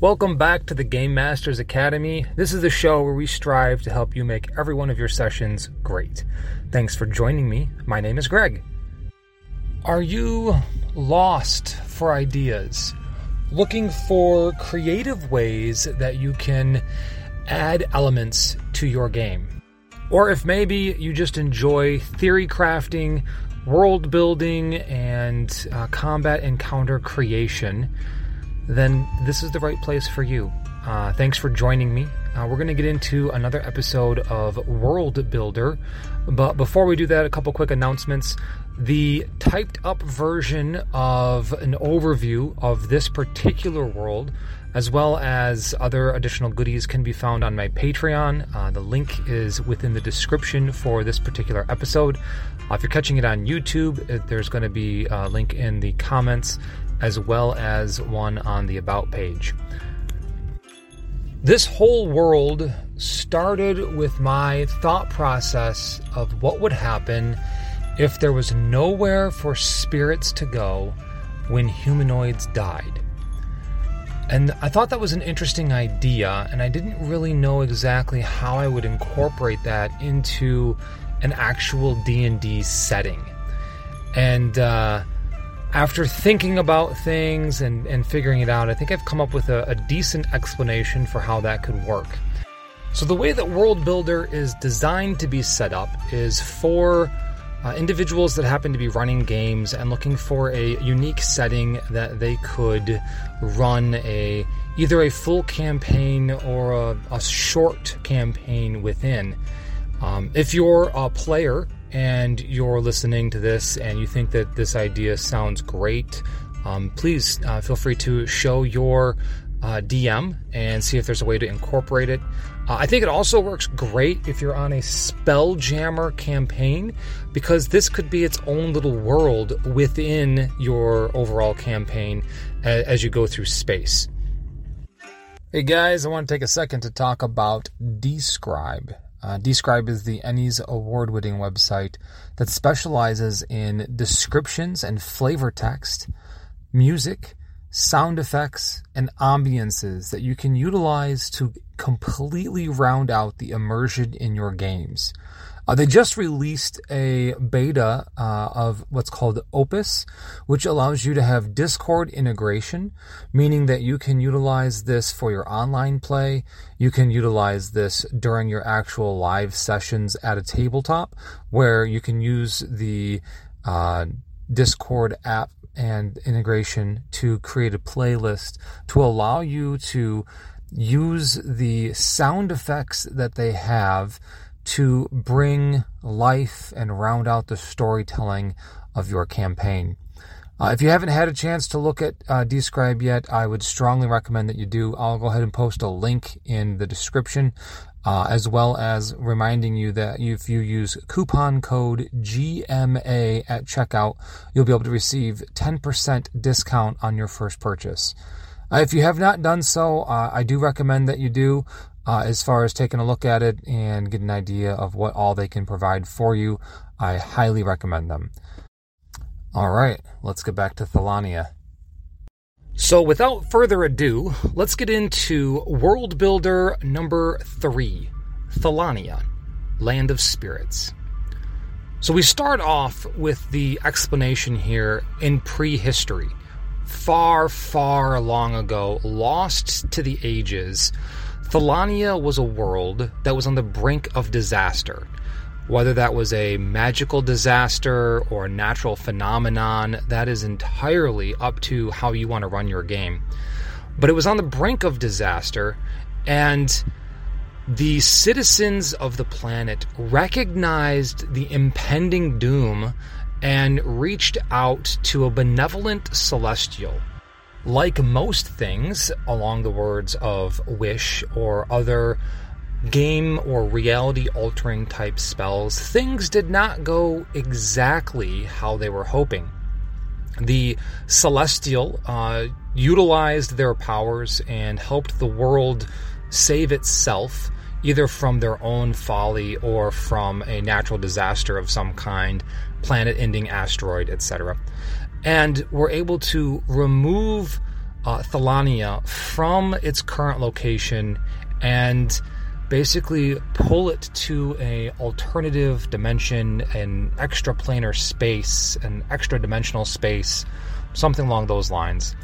Welcome back to the Game Masters Academy. This is the show where we strive to help you make every one of your sessions great. Thanks for joining me. My name is Greg. Are you lost for ideas? Looking for creative ways that you can add elements to your game? Or if maybe you just enjoy theory crafting, world building, and uh, combat encounter creation, then this is the right place for you. Uh, thanks for joining me. Uh, we're going to get into another episode of World Builder. But before we do that, a couple quick announcements. The typed up version of an overview of this particular world, as well as other additional goodies, can be found on my Patreon. Uh, the link is within the description for this particular episode. Uh, if you're catching it on YouTube, it, there's going to be a link in the comments as well as one on the About page. This whole world started with my thought process of what would happen if there was nowhere for spirits to go when humanoids died. And I thought that was an interesting idea, and I didn't really know exactly how I would incorporate that into an actual D&D setting. And uh, after thinking about things and, and figuring it out, I think I've come up with a, a decent explanation for how that could work. So, the way that World Builder is designed to be set up is for uh, individuals that happen to be running games and looking for a unique setting that they could run a either a full campaign or a, a short campaign within. Um, if you're a player and you're listening to this and you think that this idea sounds great, um, please uh, feel free to show your uh, DM and see if there's a way to incorporate it. Uh, I think it also works great if you're on a Spelljammer campaign because this could be its own little world within your overall campaign as, as you go through space. Hey guys, I want to take a second to talk about dScryb. Uh, dScryb is the Ennies award winning website that specializes in descriptions and flavor text, music, sound effects, and ambiances that you can utilize to completely round out the immersion in your games. Uh, they just released a beta uh, of what's called Opus, which allows you to have Discord integration, meaning that you can utilize this for your online play. You can utilize this during your actual live sessions at a tabletop, where you can use the uh, Discord app and integration to create a playlist to allow you to use the sound effects that they have to bring life and round out the storytelling of your campaign. Uh, if you haven't had a chance to look at uh, dScryb yet, I would strongly recommend that you do. I'll go ahead and post a link in the description, uh, as well as reminding you that if you use coupon code GMA at checkout, you'll be able to receive 10% discount on your first purchase. Uh, if you have not done so, uh, I do recommend that you do uh, as far as taking a look at it and get an idea of what all they can provide for you. I highly recommend them. All right, let's get back to Thalania. So, without further ado, let's get into World Builder number three Thalania, Land of Spirits. So, we start off with the explanation here in prehistory. Far, far long ago, lost to the ages, Thalania was a world that was on the brink of disaster. Whether that was a magical disaster or a natural phenomenon, that is entirely up to how you want to run your game. But it was on the brink of disaster, and the citizens of the planet recognized the impending doom and reached out to a benevolent celestial like most things along the words of Wish or other game or reality altering type spells, things did not go exactly how they were hoping. The Celestial uh, utilized their powers and helped the world save itself, either from their own folly or from a natural disaster of some kind, planet ending asteroid, etc and were able to remove uh, Thelania from its current location and basically pull it to a alternative dimension, an extraplanar space, an extra dimensional space, something along those lines.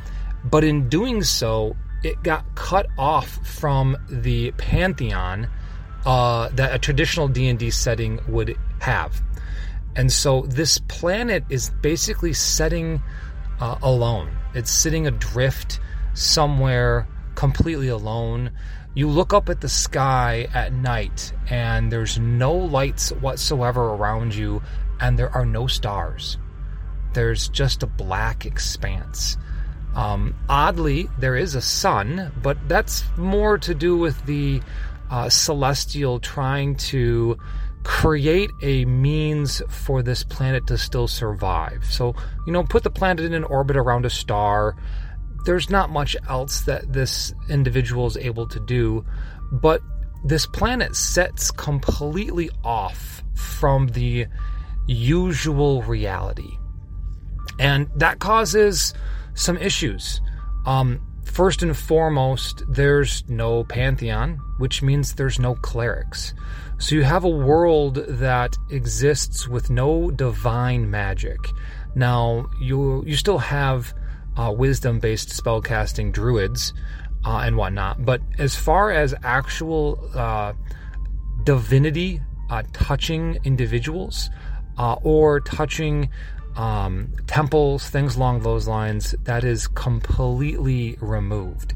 But in doing so, it got cut off from the pantheon uh, that a traditional D&D setting would have. And so this planet is basically setting uh, alone. It's sitting adrift somewhere completely alone. You look up at the sky at night and there's no lights whatsoever around you and there are no stars. There's just a black expanse. Um, oddly, there is a sun, but that's more to do with the uh, celestial trying to create a means for this planet to still survive. So, you know, put the planet in an orbit around a star. There's not much else that this individual is able to do, but this planet sets completely off from the usual reality. And that causes some issues. Um, first and foremost, there's no pantheon, which means there's no clerics. So you have a world that exists with no divine magic. Now you you still have uh, wisdom-based spellcasting druids uh, and whatnot, but as far as actual uh, divinity uh, touching individuals uh, or touching um, temples, things along those lines, that is completely removed.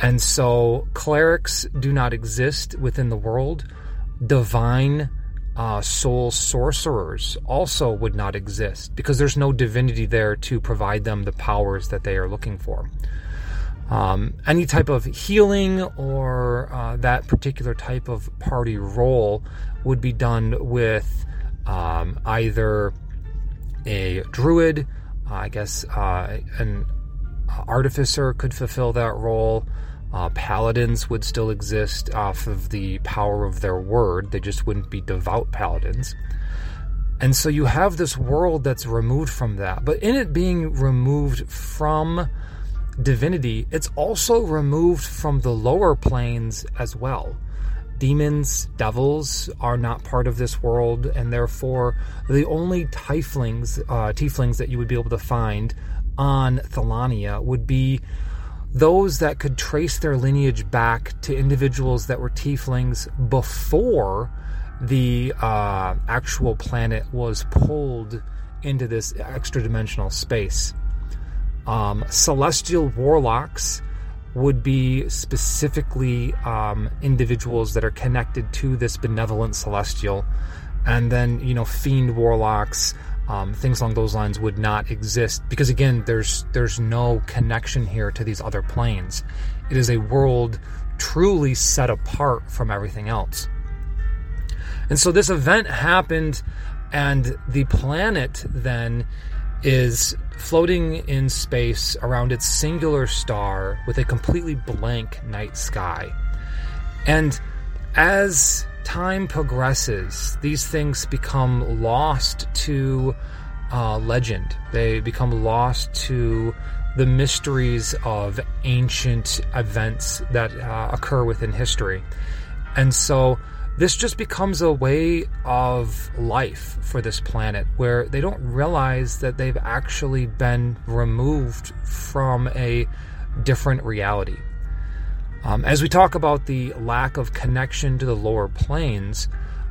And so clerics do not exist within the world. Divine uh, soul sorcerers also would not exist because there's no divinity there to provide them the powers that they are looking for. Um, any type of healing or uh, that particular type of party role would be done with um, either a druid. Uh, I guess uh, an artificer could fulfill that role. Uh, paladins would still exist off of the power of their word. They just wouldn't be devout paladins. And so you have this world that's removed from that. But in it being removed from divinity, it's also removed from the lower planes as well demons, devils are not part of this world, and therefore the only tieflings, uh, tieflings that you would be able to find on Thelania would be those that could trace their lineage back to individuals that were tieflings before the uh, actual planet was pulled into this extra dimensional space. Um, celestial warlocks would be specifically um, individuals that are connected to this benevolent celestial. And then, you know, fiend warlocks, um, things along those lines would not exist because again, there's there's no connection here to these other planes. It is a world truly set apart from everything else. And so this event happened, and the planet then is floating in space around its singular star with a completely blank night sky. And as time progresses, these things become lost to uh, legend. They become lost to the mysteries of ancient events that uh, occur within history. And so this just becomes a way of life for this planet where they don't realize that they've actually been removed from a different reality. Um, as we talk about the lack of connection to the lower planes,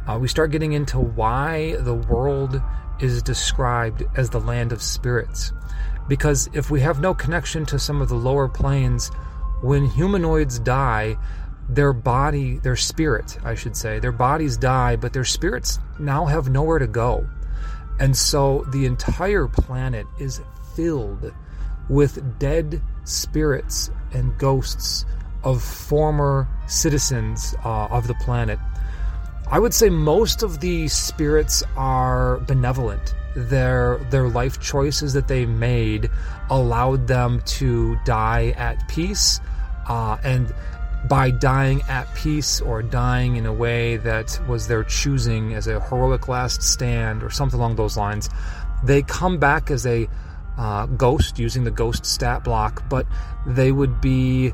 uh, we start getting into why the world is described as the land of spirits. Because if we have no connection to some of the lower planes, when humanoids die, their body, their spirit, I should say, their bodies die, but their spirits now have nowhere to go. And so the entire planet is filled with dead spirits and ghosts of former citizens uh, of the planet. I would say most of the spirits are benevolent. Their their life choices that they made allowed them to die at peace, uh, and by dying at peace or dying in a way that was their choosing as a heroic last stand or something along those lines, they come back as a uh, ghost using the ghost stat block, but they would be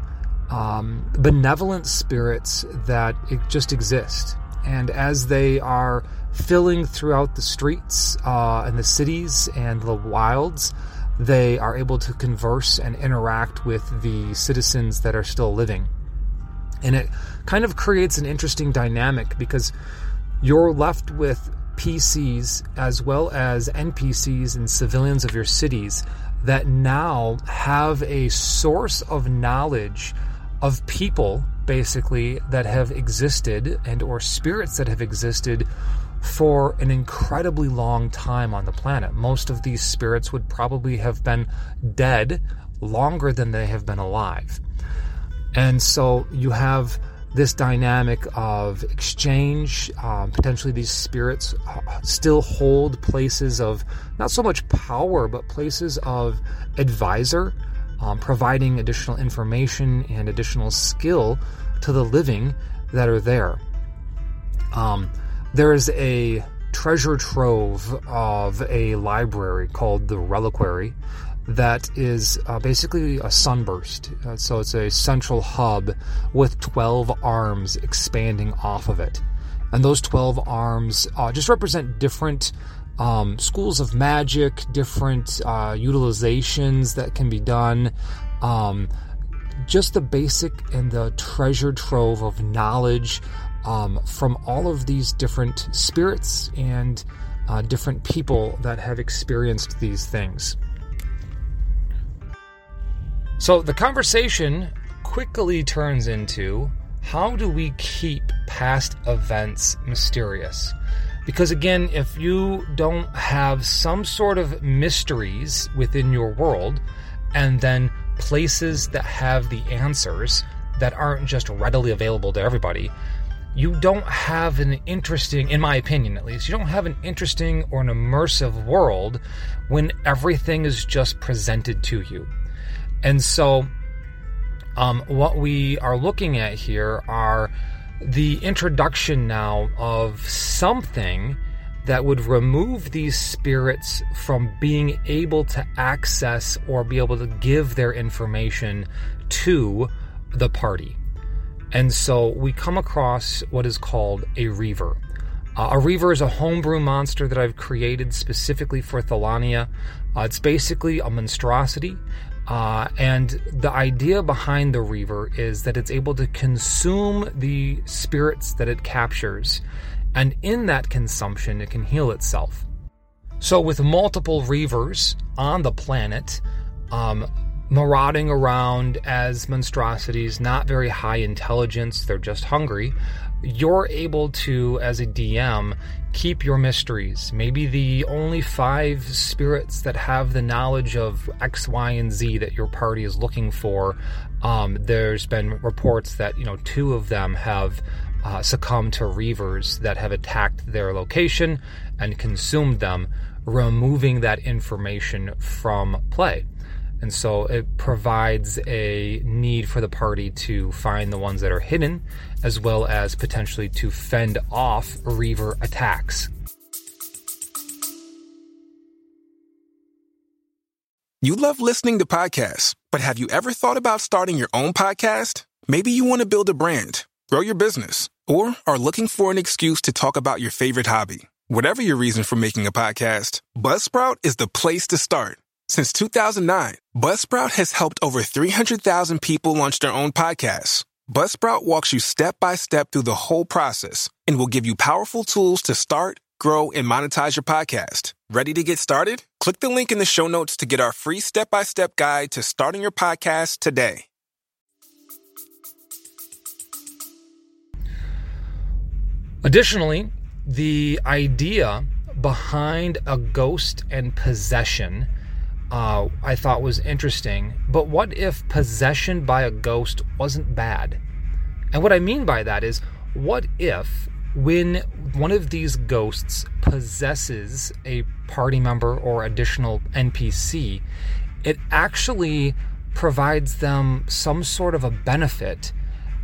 um, benevolent spirits that just exist. And as they are filling throughout the streets uh, and the cities and the wilds, they are able to converse and interact with the citizens that are still living. And it kind of creates an interesting dynamic because you're left with PCs as well as NPCs and civilians of your cities that now have a source of knowledge of people basically that have existed and or spirits that have existed for an incredibly long time on the planet. Most of these spirits would probably have been dead longer than they have been alive. And so you have this dynamic of exchange. Um, potentially, these spirits uh, still hold places of not so much power, but places of advisor, um, providing additional information and additional skill to the living that are there. Um, there is a treasure trove of a library called the Reliquary that is uh, basically a sunburst. Uh, so it's a central hub with 12 arms expanding off of it. And those 12 arms uh, just represent different um, schools of magic, different uh, utilizations that can be done. Um, just the basic and the treasure trove of knowledge um, from all of these different spirits and uh, different people that have experienced these things. So the conversation quickly turns into how do we keep past events mysterious? Because again, if you don't have some sort of mysteries within your world and then places that have the answers that aren't just readily available to everybody, you don't have an interesting, in my opinion at least, you don't have an interesting or an immersive world when everything is just presented to you. And so, um, what we are looking at here are the introduction now of something that would remove these spirits from being able to access or be able to give their information to the party. And so we come across what is called a Reaver. Uh, a Reaver is a homebrew monster that I've created specifically for Thalania. Uh, it's basically a monstrosity uh, and the idea behind the Reaver is that it's able to consume the spirits that it captures, and in that consumption, it can heal itself. So, with multiple Reavers on the planet, um, marauding around as monstrosities, not very high intelligence, they're just hungry, you're able to, as a DM, keep your mysteries. Maybe the only five spirits that have the knowledge of X, Y, and Z that your party is looking for. Um, there's been reports that you know two of them have uh, succumbed to reavers that have attacked their location and consumed them, removing that information from play. And so it provides a need for the party to find the ones that are hidden, as well as potentially to fend off Reaver attacks. You love listening to podcasts, but have you ever thought about starting your own podcast? Maybe you want to build a brand, grow your business, or are looking for an excuse to talk about your favorite hobby. Whatever your reason for making a podcast, Buzzsprout is the place to start. Since 2009, Buzzsprout has helped over 300,000 people launch their own podcasts. Buzzsprout walks you step by step through the whole process and will give you powerful tools to start, grow, and monetize your podcast. Ready to get started? Click the link in the show notes to get our free step by step guide to starting your podcast today. Additionally, the idea behind a ghost and possession uh, I thought was interesting. But what if possession by a ghost wasn't bad? And what I mean by that is, what if when one of these ghosts possesses a party member or additional NPC, it actually provides them some sort of a benefit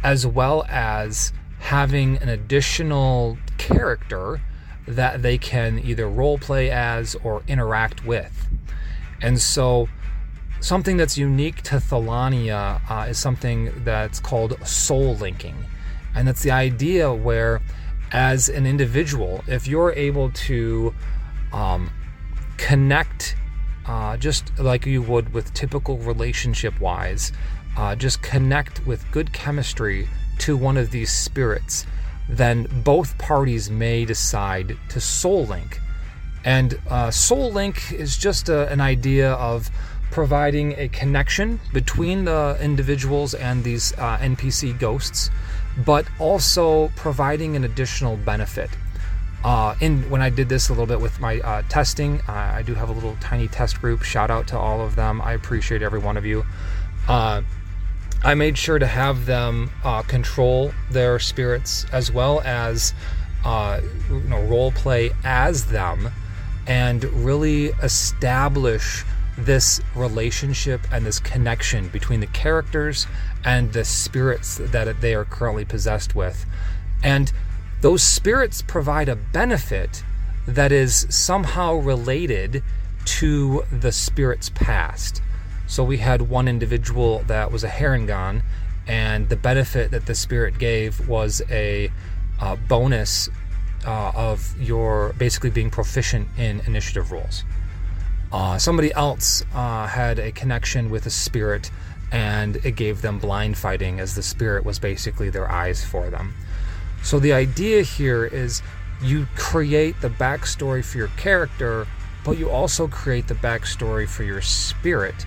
as well as having an additional character that they can either role play as or interact with. And so, something that's unique to Thalania uh, is something that's called soul linking. And that's the idea where, as an individual, if you're able to um, connect uh, just like you would with typical relationship wise, uh, just connect with good chemistry to one of these spirits, then both parties may decide to soul link. And uh, soul link is just a, an idea of providing a connection between the individuals and these uh, NPC ghosts, but also providing an additional benefit. Uh, in when I did this a little bit with my uh, testing, I do have a little tiny test group. Shout out to all of them. I appreciate every one of you. Uh, I made sure to have them uh, control their spirits as well as uh, you know role play as them, and really establish this relationship and this connection between the characters and the spirits that they are currently possessed with, and those spirits provide a benefit that is somehow related to the spirit's past. So we had one individual that was a Harengon, and the benefit that the spirit gave was a uh, bonus uh, of your basically being proficient in initiative rolls. Uh, somebody else uh, had a connection with a spirit, and it gave them blind fighting, as the spirit was basically their eyes for them. So the idea here is you create the backstory for your character, but you also create the backstory for your spirit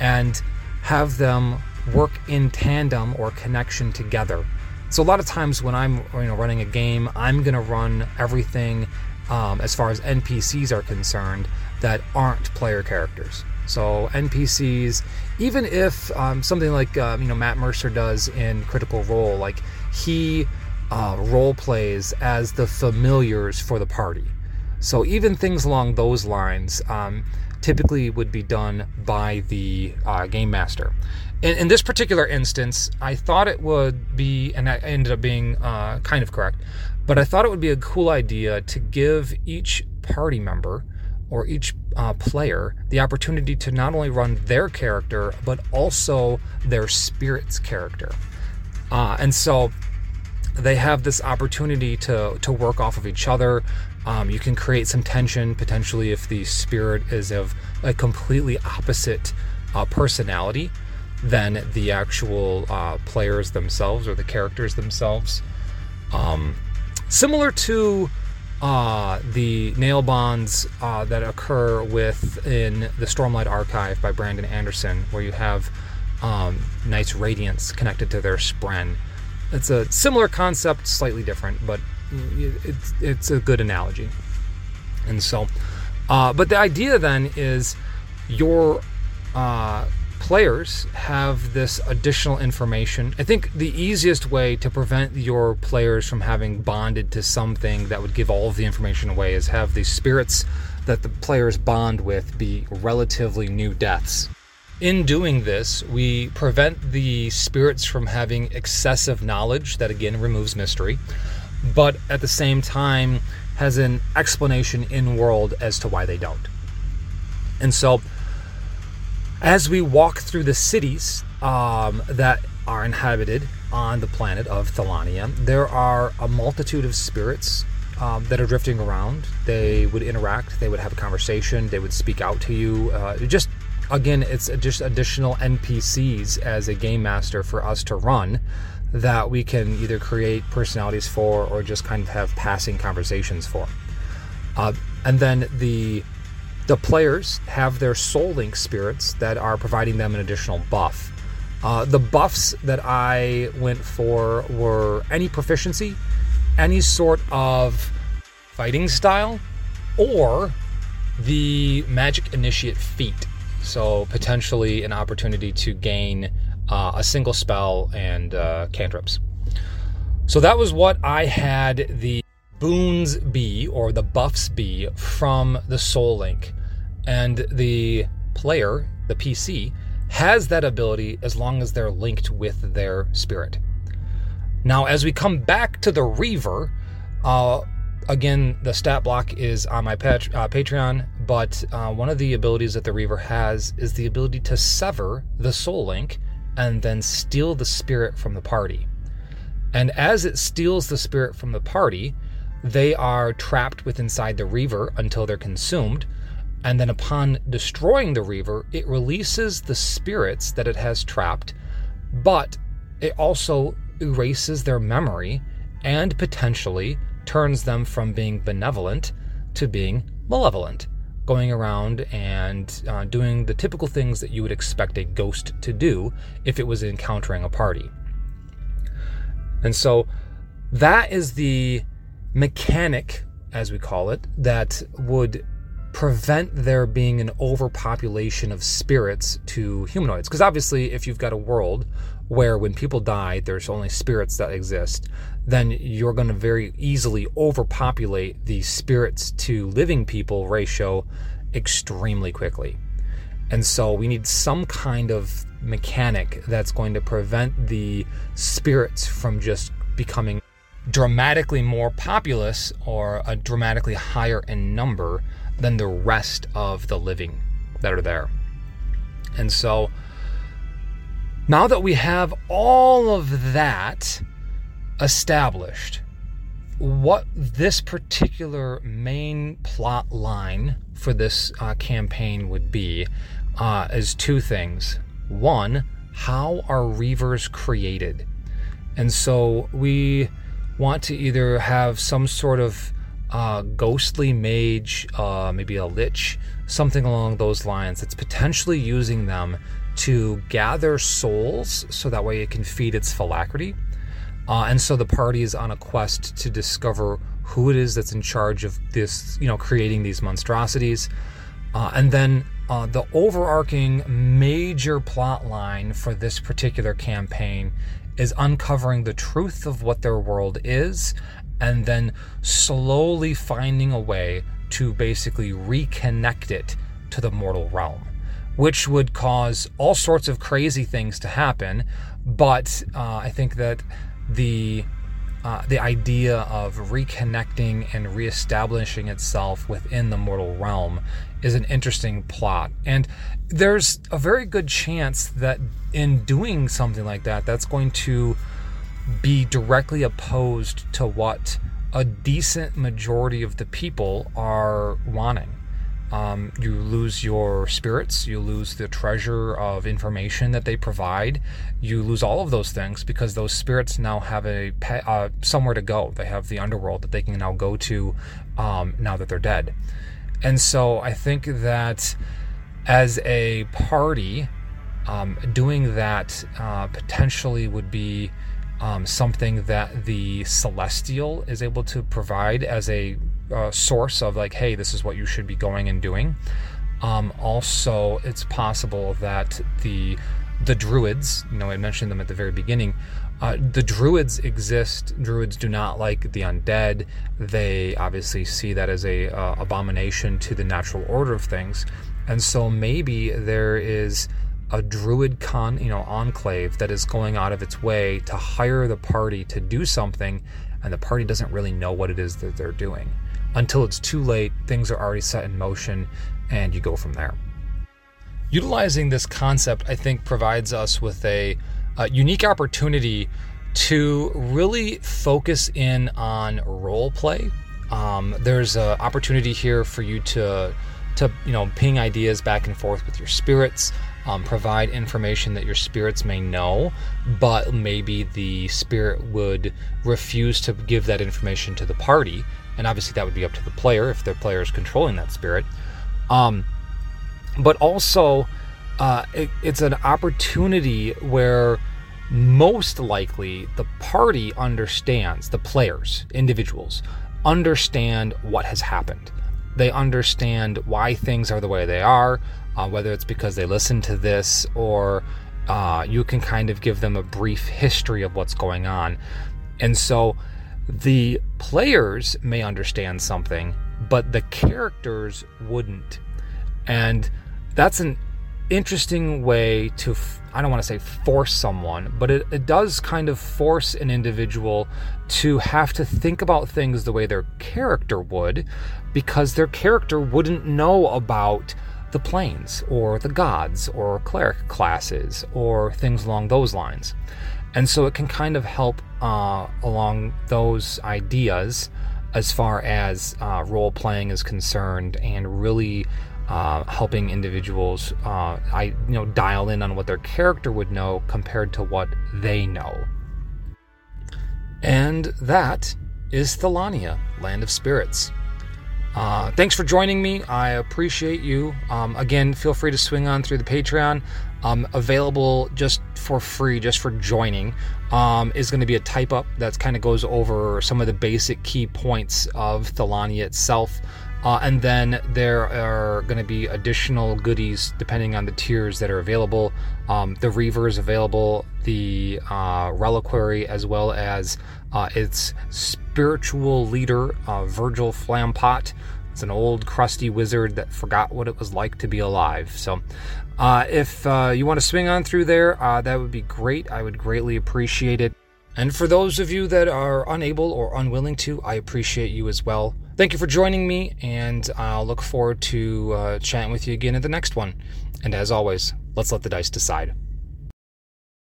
and have them work in tandem or connection together. So a lot of times when I'm you know running a game, I'm gonna run everything um, as far as NPCs are concerned that aren't player characters. So NPCs, even if um, something like uh, you know Matt Mercer does in Critical Role, like he uh, role plays as the familiars for the party. So even things along those lines um, typically would be done by the uh, game master. In, in, this particular instance, I thought it would be, and I ended up being uh, kind of correct, but I thought it would be a cool idea to give each party member or each uh, player the opportunity to not only run their character, but also their spirit's character. Uh, and so they have this opportunity to to work off of each other. Um, you can create some tension potentially if the spirit is of a completely opposite uh, personality than the actual uh, players themselves or the characters themselves. Um, similar to uh, the Nahel bonds uh, that occur within the Stormlight Archive by Brandon Sanderson, where you have um, Knight's Radiance connected to their Spren. It's a similar concept, slightly different, but it's it's a good analogy. And so, uh, but the idea then is your uh, players have this additional information. I think the easiest way to prevent your players from having bonded to something that would give all of the information away is have the spirits that the players bond with be relatively new deaths. In doing this, we prevent the spirits from having excessive knowledge, that again removes mystery, but at the same time has an explanation in world as to why they don't. And so, as we walk through the cities um, that are inhabited on the planet of Thalania, there are a multitude of spirits um, that are drifting around. They would interact, they would have a conversation, they would speak out to you, uh, just again, it's just additional NPCs as a game master for us to run that we can either create personalities for or just kind of have passing conversations for. Uh, and then the the players have their soul link spirits that are providing them an additional buff. Uh, the buffs that I went for were any proficiency, any sort of fighting style, or the magic initiate feat so potentially an opportunity to gain uh, a single spell and uh, cantrips. So that was what I had the boons be or the buffs be from the Soul Link, and the player, the PC, has that ability as long as they're linked with their spirit. Now, as we come back to the Reaver, uh, again, the stat block is on my pat- uh, Patreon, but uh, one of the abilities that the Reaver has is the ability to sever the soul link and then steal the spirit from the party. And as it steals the spirit from the party, they are trapped within inside the Reaver until they're consumed. And then upon destroying the Reaver, it releases the spirits that it has trapped, but it also erases their memory and potentially turns them from being benevolent to being malevolent, going around and uh, doing the typical things that you would expect a ghost to do if it was encountering a party. And so that is the mechanic, as we call it, that would prevent there being an overpopulation of spirits to humanoids. Because obviously, if you've got a world where when people die, there's only spirits that exist, then you're going to very easily overpopulate the spirits to living people ratio extremely quickly. And so we need some kind of mechanic that's going to prevent the spirits from just becoming dramatically more populous or a dramatically higher in number than the rest of the living that are there. And so now that we have all of that established, what this particular main plot line for this uh, campaign would be uh, is two things. One, how are Reavers created? And so we want to either have some sort of uh, ghostly mage, uh, maybe a lich, something along those lines that's potentially using them to gather souls so that way it can feed its phylactery. Uh, and so the party is on a quest to discover who it is that's in charge of this, you know, creating these monstrosities. Uh, and then uh, the overarching major plot line for this particular campaign is uncovering the truth of what their world is and then slowly finding a way to basically reconnect it to the mortal realm, which would cause all sorts of crazy things to happen. But uh, I think that the uh, the idea of reconnecting and reestablishing itself within the mortal realm is an interesting plot. And there's a very good chance that in doing something like that, that's going to be directly opposed to what a decent majority of the people are wanting. Um, you lose your spirits, you lose the treasure of information that they provide, you lose all of those things because those spirits now have a uh, somewhere to go. They have the underworld that they can now go to um, now that they're dead. And so I think that as a party, um, doing that uh, potentially would be um, something that the celestial is able to provide as a uh, source of like, hey, this is what you should be going and doing. Um, also, it's possible that the the druids, you know, I mentioned them at the very beginning. Uh, the druids exist. Druids do not like the undead. They obviously see that as a uh, abomination to the natural order of things, and so maybe there is a druid con you know enclave that is going out of its way to hire the party to do something and the party doesn't really know what it is that they're doing. Until it's too late things are already set in motion and you go from there. Utilizing this concept i think provides us with a, a unique opportunity to really focus in on role play um, there's an opportunity here for you to to you know ping ideas back and forth with your spirits um, provide information that your spirits may know, but maybe the spirit would refuse to give that information to the party. And obviously, that would be up to the player if the player is controlling that spirit. Um, but also, uh, it, it's an opportunity where most likely the party understands, the players, individuals, understand what has happened. They understand why things are the way they are, uh, whether it's because they listen to this or uh, you can kind of give them a brief history of what's going on. And so the players may understand something, but the characters wouldn't. And that's an interesting way to I don't want to say force someone, but it, it does kind of force an individual to have to think about things the way their character would, because their character wouldn't know about the planes or the gods or cleric classes or things along those lines. And so it can kind of help uh, along those ideas as far as uh, role playing is concerned and really uh, helping individuals uh, I you know dial in on what their character would know compared to what they know. And that is Thelania, Land of Spirits. Uh, thanks for joining me. I appreciate you. Um, again, feel free to swing on through the Patreon. Um, available just for free, just for joining, um, is going to be a type up that kind of goes over some of the basic key points of Thelania itself. Uh, and then there are going to be additional goodies depending on the tiers that are available. Um, the Reaver is available, the uh, Reliquary, as well as uh, its spiritual leader, uh, Virgil Flampot. It's an old crusty wizard that forgot what it was like to be alive. So, uh, if uh, you want to swing on through there, that would be great. I would greatly appreciate it. And for those of you that are unable or unwilling to, I appreciate you as well. Thank you for joining me, and I'll look forward to uh, chatting with you again in the next one. And as always, let's let the dice decide.